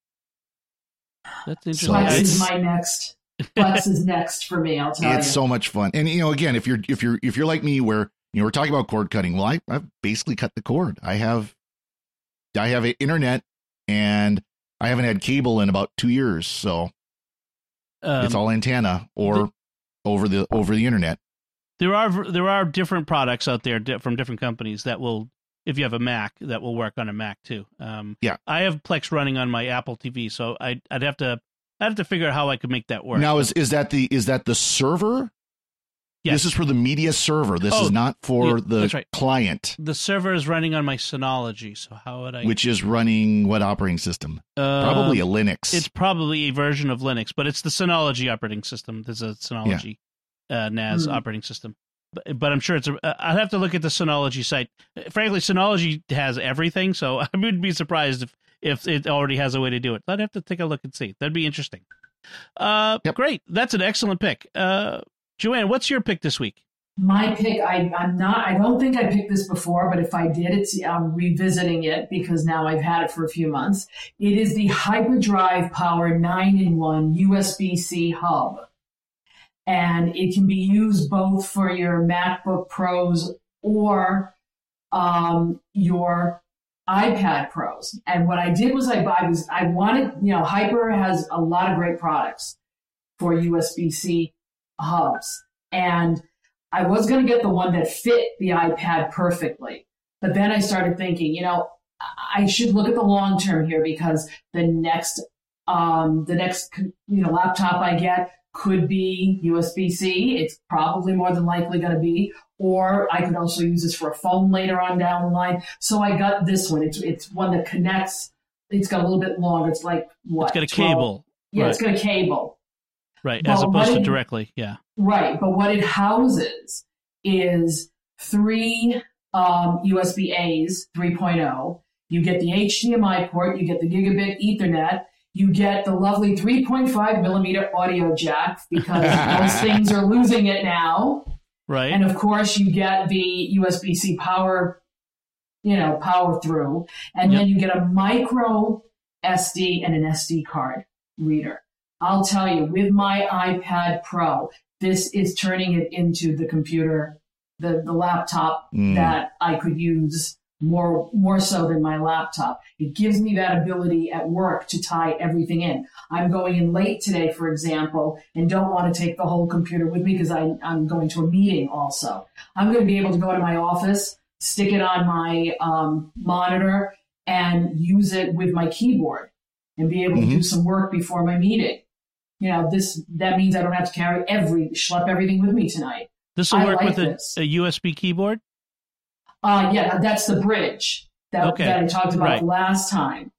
That's interesting. Plex is my next. Plex is *laughs* next for me. I'll tell it's you. so much fun, and you know, again, if you're if you're if you're like me, where you know we're talking about cord cutting, well, I I've basically cut the cord. I have, I have internet, and I haven't had cable in about two years, so um, it's all antenna or the, over the over the internet. There are there are different products out there from different companies that will if you have a Mac, that will work on a Mac too. Um, yeah, I have Plex running on my Apple TV, so I'd, I'd have to I'd have to figure out how I could make that work. Now, is is that the is that the server? Yes. This is for the media server. This oh, is not for yeah, the right. client. The server is running on my Synology, so how would I? Which is running what operating system? Uh, probably a Linux. It's probably a version of Linux, but it's the Synology operating system. There's a Synology yeah. uh, NAS mm. operating system but, but I'm sure it's. A, uh, I'll have to look at the Synology site. Frankly, Synology has everything, so *laughs* I would be surprised if if it already has a way to do it. I'd have to take a look and see. That'd be interesting. Uh, yep. great. That's an excellent pick. Uh, Joanne, what's your pick this week? My pick, I, I'm not, I don't think I picked this before, but if I did, it's, I'm revisiting it because now I've had it for a few months. It is the Hyperdrive Power 9 in 1 USB C hub and it can be used both for your MacBook Pros or um, your iPad Pros. And what I did was I, I was I wanted you know Hyper has a lot of great products for USB C hubs, and I was going to get the one that fit the iPad perfectly. But then I started thinking, you know, I should look at the long term here because the next um, the next you know laptop I get could be USB C. It's probably more than likely going to be. Or I could also use this for a phone later on down the line. So I got this one. It's it's one that connects. It's got a little bit longer. It's like what? It's got a 12? cable. Yeah, right. it's got a cable. Right, but as opposed to directly. Yeah. Right, but what it houses is three um, USB A's 3.0. You get the HDMI port. You get the gigabit Ethernet. You get the lovely 3.5 millimeter audio jack because *laughs* those things are losing it now. Right. And of course, you get the USB C power, you know, power through. And Yep. then you get a micro SD and an SD card reader. I'll tell you, with my iPad Pro, this is turning it into the computer, the, the laptop Mm. that I could use more more so than my laptop. It gives me that ability at work to tie everything in. I'm going in late today, for example, and don't want to take the whole computer with me because I'm going to a meeting also. I'm going to be able to go to my office, stick it on my um, monitor, and use it with my keyboard and be able to do some work before my meeting. You know, this that means I don't have to carry every schlep everything with me tonight. this will work like with a, a USB keyboard. Uh, yeah, that's the bridge that, Okay, that I talked about right. last time.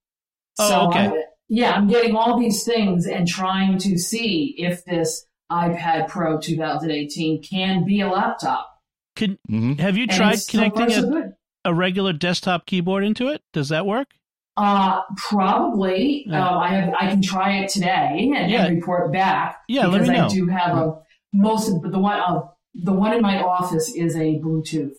Oh, so okay. I- yeah, I'm getting all these things and trying to see if this iPad Pro 2018 can be a laptop. Can Mhm. have you tried it's so far connecting so a, a regular desktop keyboard into it? Does that work? Uh, probably. Yeah. Um, I have. I can try it today and, Yeah. and report back. Yeah, let because me know. I do have a most of the one. Uh, the one in my office is a Bluetooth.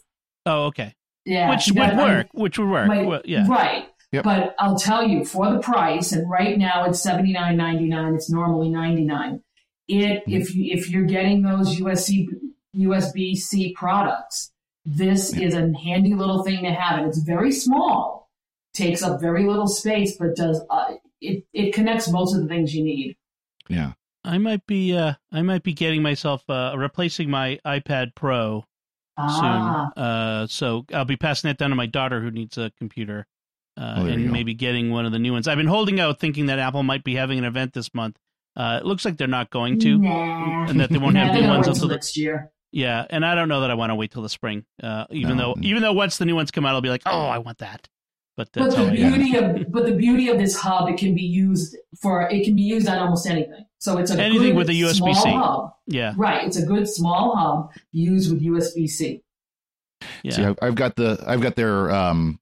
Oh, okay. Yeah, which would that- I- work. which would work. My- Well, yeah. Right. Yep. But I'll tell you, for the price, and right now it's seventy nine ninety nine. It's normally ninety nine. It Mhm. if you if you're getting those USC USB C products, this is a handy little thing to have, and it's very small, takes up very little space, but does uh, it it connects most of the things you need. Yeah. I might be. Uh, I might be getting myself uh, replacing my iPad Pro Ah, soon. Uh, so I'll be passing that down to my daughter who needs a computer, uh, Oh, and maybe getting one of the new ones. I've been holding out, thinking that Apple might be having an event this month. Uh, it looks like they're not going to, nah. and that they won't have *laughs* new ones until the, next year. yeah. And I don't know that I want to wait till the spring. Uh, even No. though, even though once the new ones come out, I'll be like, oh, I want that. But But the all I yeah. beauty of but the beauty of this hub, it can be used for it can be used on almost anything. So it's a Anything good with a USB-C. hub. Yeah, Right, it's a good small hub used with USB C. yeah. See, I've, I've got the I've got their um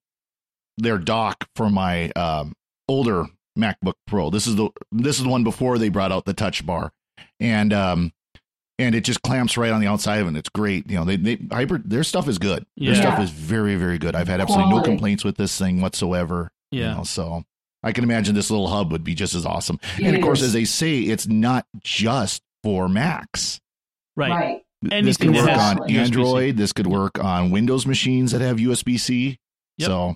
their dock for my um older MacBook Pro. This is the this is the one before they brought out the Touch Bar, and um and it just clamps right on the outside of it. and It's great. You know, they they hybrid their stuff is good. Their Yeah. stuff is very very good. I've had absolutely no complaints with this thing whatsoever. you yeah. know, so I can imagine this little hub would be just as awesome. It and of course, as they say, it's not just for Macs. Right. Right. this Anything could work has on USB-C. Android. This could work on Windows machines that have USB C. Yep. So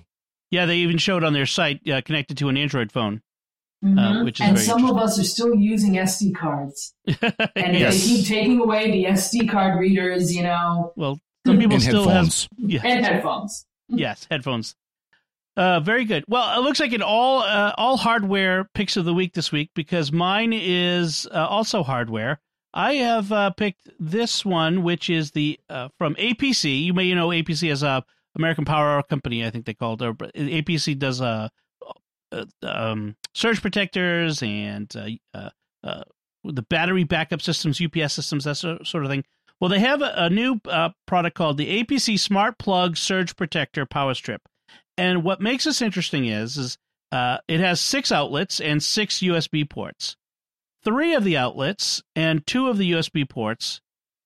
Yeah, they even showed on their site uh, connected to an Android phone. Mhm. which is and very some of us are still using SD cards. *laughs* And Yes. if they keep taking away the SD card readers, you know, well, some people and still headphones. have *laughs* yeah, and headphones. yes, headphones. Uh, very good. Well, it looks like an all uh, all hardware picks of the week this week because mine is uh, also hardware. I have uh, picked this one, which is the uh, from APC. You may know APC as a American Power Company, I think they called it. But APC does uh, uh, um, surge protectors and uh, uh, the battery backup systems, UPS systems, that sort of thing. Well, they have a, a new product called the APC Smart Plug Surge Protector Power Strip. And what makes this interesting is, is uh, it has six outlets and six USB ports. Three of the outlets and two of the USB ports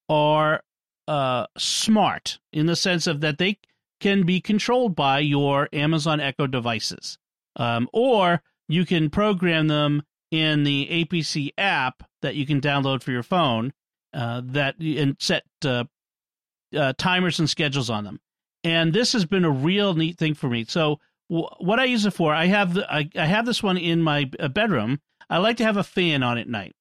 are uh, smart in the sense of that they can be controlled by your Amazon Echo devices, um, or you can program them in the APC app that you can download for your phone. Uh, that and set uh, uh, timers and schedules on them and this has been a real neat thing for me. So w- what I use it for, I have the, I, I have this one in my uh, bedroom. I like to have a fan on at night,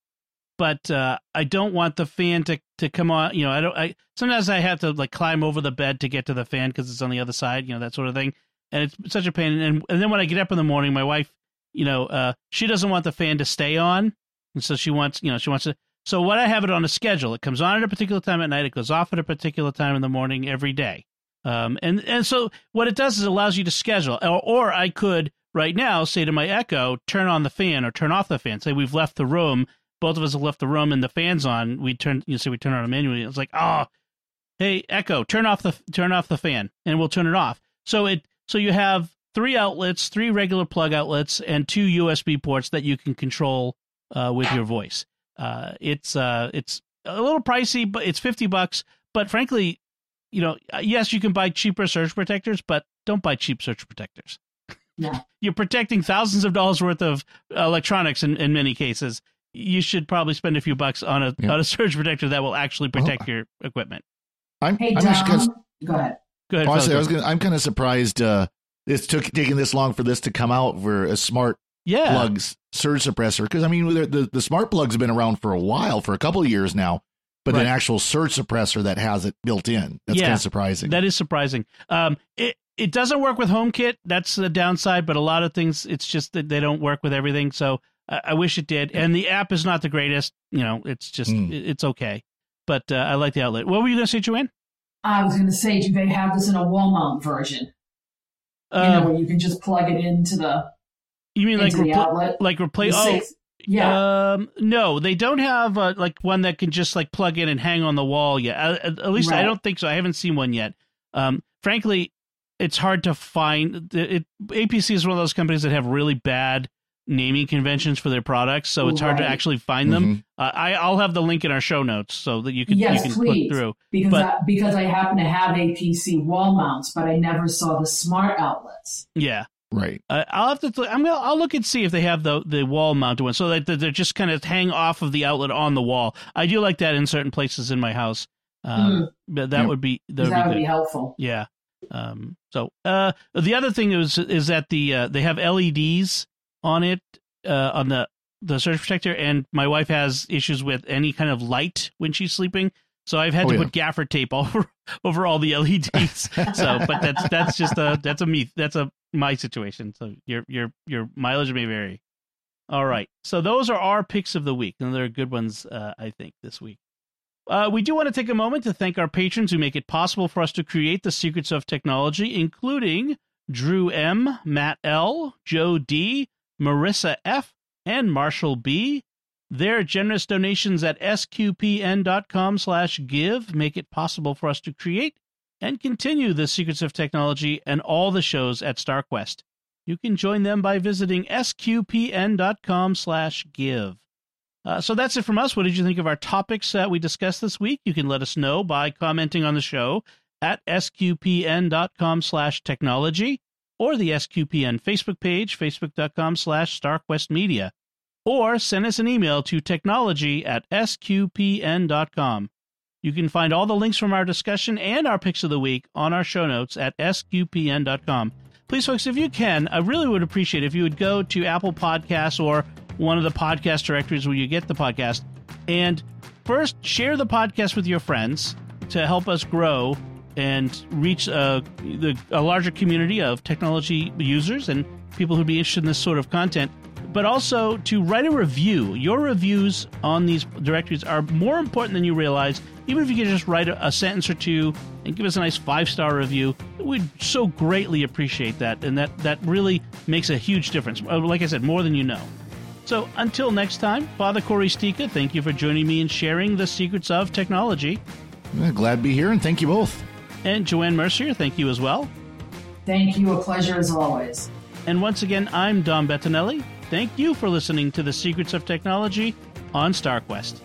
but uh, I don't want the fan to, to come on. You know, I don't. I sometimes I have to like climb over the bed to get to the fan because it's on the other side. You know that sort of thing, and it's such a pain. And and then when I get up in the morning, my wife, you know, uh, she doesn't want the fan to stay on, and so she wants, you know, she wants to. So what I have it on a schedule. It comes on at a particular time at night. It goes off at a particular time in the morning every day. Um, and and so what it does is it allows you to schedule, or, or I could right now say to my Echo, turn on the fan or turn off the fan. Say we've left the room, both of us have left the room, and the fan's on. We turn, you know, say we turn on manually. It's like, oh, "Hey, Echo, turn off the turn off the fan," and we'll turn it off. So it so you have three outlets, three regular plug outlets, and two USB ports that you can control uh, with your voice. Uh, it's uh, it's a little pricey, but it's fifty bucks. But frankly, you know, yes, you can buy cheaper surge protectors, but don't buy cheap surge protectors. Yeah. *laughs* You're protecting thousands of dollars worth of electronics in, in many cases. You should probably spend a few bucks on a Yeah. on a surge protector that will actually protect your equipment. I'm, Hey, I'm actually Dom, kind go ahead. Go ahead. honestly, I was gonna, I'm kind of surprised uh, it's took taking this long for this to come out for a smart yeah. plugs surge suppressor because I mean the, the the smart plugs have been around for a while for a couple of years now, but an actual surge suppressor that has it built in that's Yeah. kind of surprising. That is surprising. Um, it it doesn't work with HomeKit. That's the downside. But a lot of things, it's just that they don't work with everything. So I, I wish it did. And the app is not the greatest. You know, it's just Mm. it- it's okay. But uh, I like the outlet. What were you going to say, Joanne? I was going to say, do they have this in a wall mount version? You know, Um, where you can just plug it into the you mean like into repl- outlet. like replace? The Oh, six- yeah. Um, no, they don't have uh, like one that can just like plug in and hang on the wall yet. Uh, at, at least I don't think so. I haven't seen one yet. Um, frankly, it's hard to find. It, it, APC is one of those companies that have really bad naming conventions for their products, so it's hard to actually find them. Mhm. Uh, I, I'll have the link in our show notes so that you can Yes, you can please. click through. because but- I, because I happen to have APC wall mounts, but I never saw the smart outlets. Yeah. Right. Uh, I'll have to. I'm gonna. I'll look and see if they have the the wall mounted one, so that that they're just kind of hang off of the outlet on the wall. I do like that in certain places in my house. Um, but that Yeah. would be that would that be would be helpful. Yeah. Um, so uh, the other thing is is that the uh, they have LEDs on it uh, on the the surge protector, and my wife has issues with any kind of light when she's sleeping. So I've had Oh, to yeah. put gaffer tape *laughs* over over all the LEDs. so, but that's that's just a that's a me that's a my situation. So your your your mileage may vary. All right. So those are our picks of the week, and they're good ones, uh, I think, this week. Uh, we do want to take a moment to thank our patrons who make it possible for us to create the secrets of technology, including Drew M, Matt L, Joe D, Marissa F, and Marshall B. Their generous donations at sqpn.com slash give make it possible for us to create and continue the secrets of technology and all the shows at StarQuest. You can join them by visiting sqpn.com slash give. Uh, so that's it from us. What did you think of our topics that we discussed this week? You can let us know by commenting on the show at sqpn.com slash technology or the SQPN Facebook page, facebook.com slash starquestmedia, or send us an email to technology at sqpn.com. You can find all the links from our discussion and our picks of the week on our show notes at sqpn.com. Please, folks, if you can, I really would appreciate if you would go to Apple Podcasts or one of the podcast directories where you get the podcast and first share the podcast with your friends to help us grow and reach the, a larger community of technology users and people who'd be interested in this sort of content but also to write a review. Your reviews on these directories are more important than you realize. Even if you could just write a, a sentence or two and give us a nice five star review, we'd so greatly appreciate that. And that, that really makes a huge difference. Uh, Like I said, more than you know. So until next time, Father Cory Sticha, thank you for joining me and sharing the secrets of technology. Yeah, glad to be here and thank you both. And Joanne Mercier, thank you as well. Thank you. A pleasure as always. And once again, I'm Dom Bettinelli. Thank you for listening to the Secrets of Technology on StarQuest.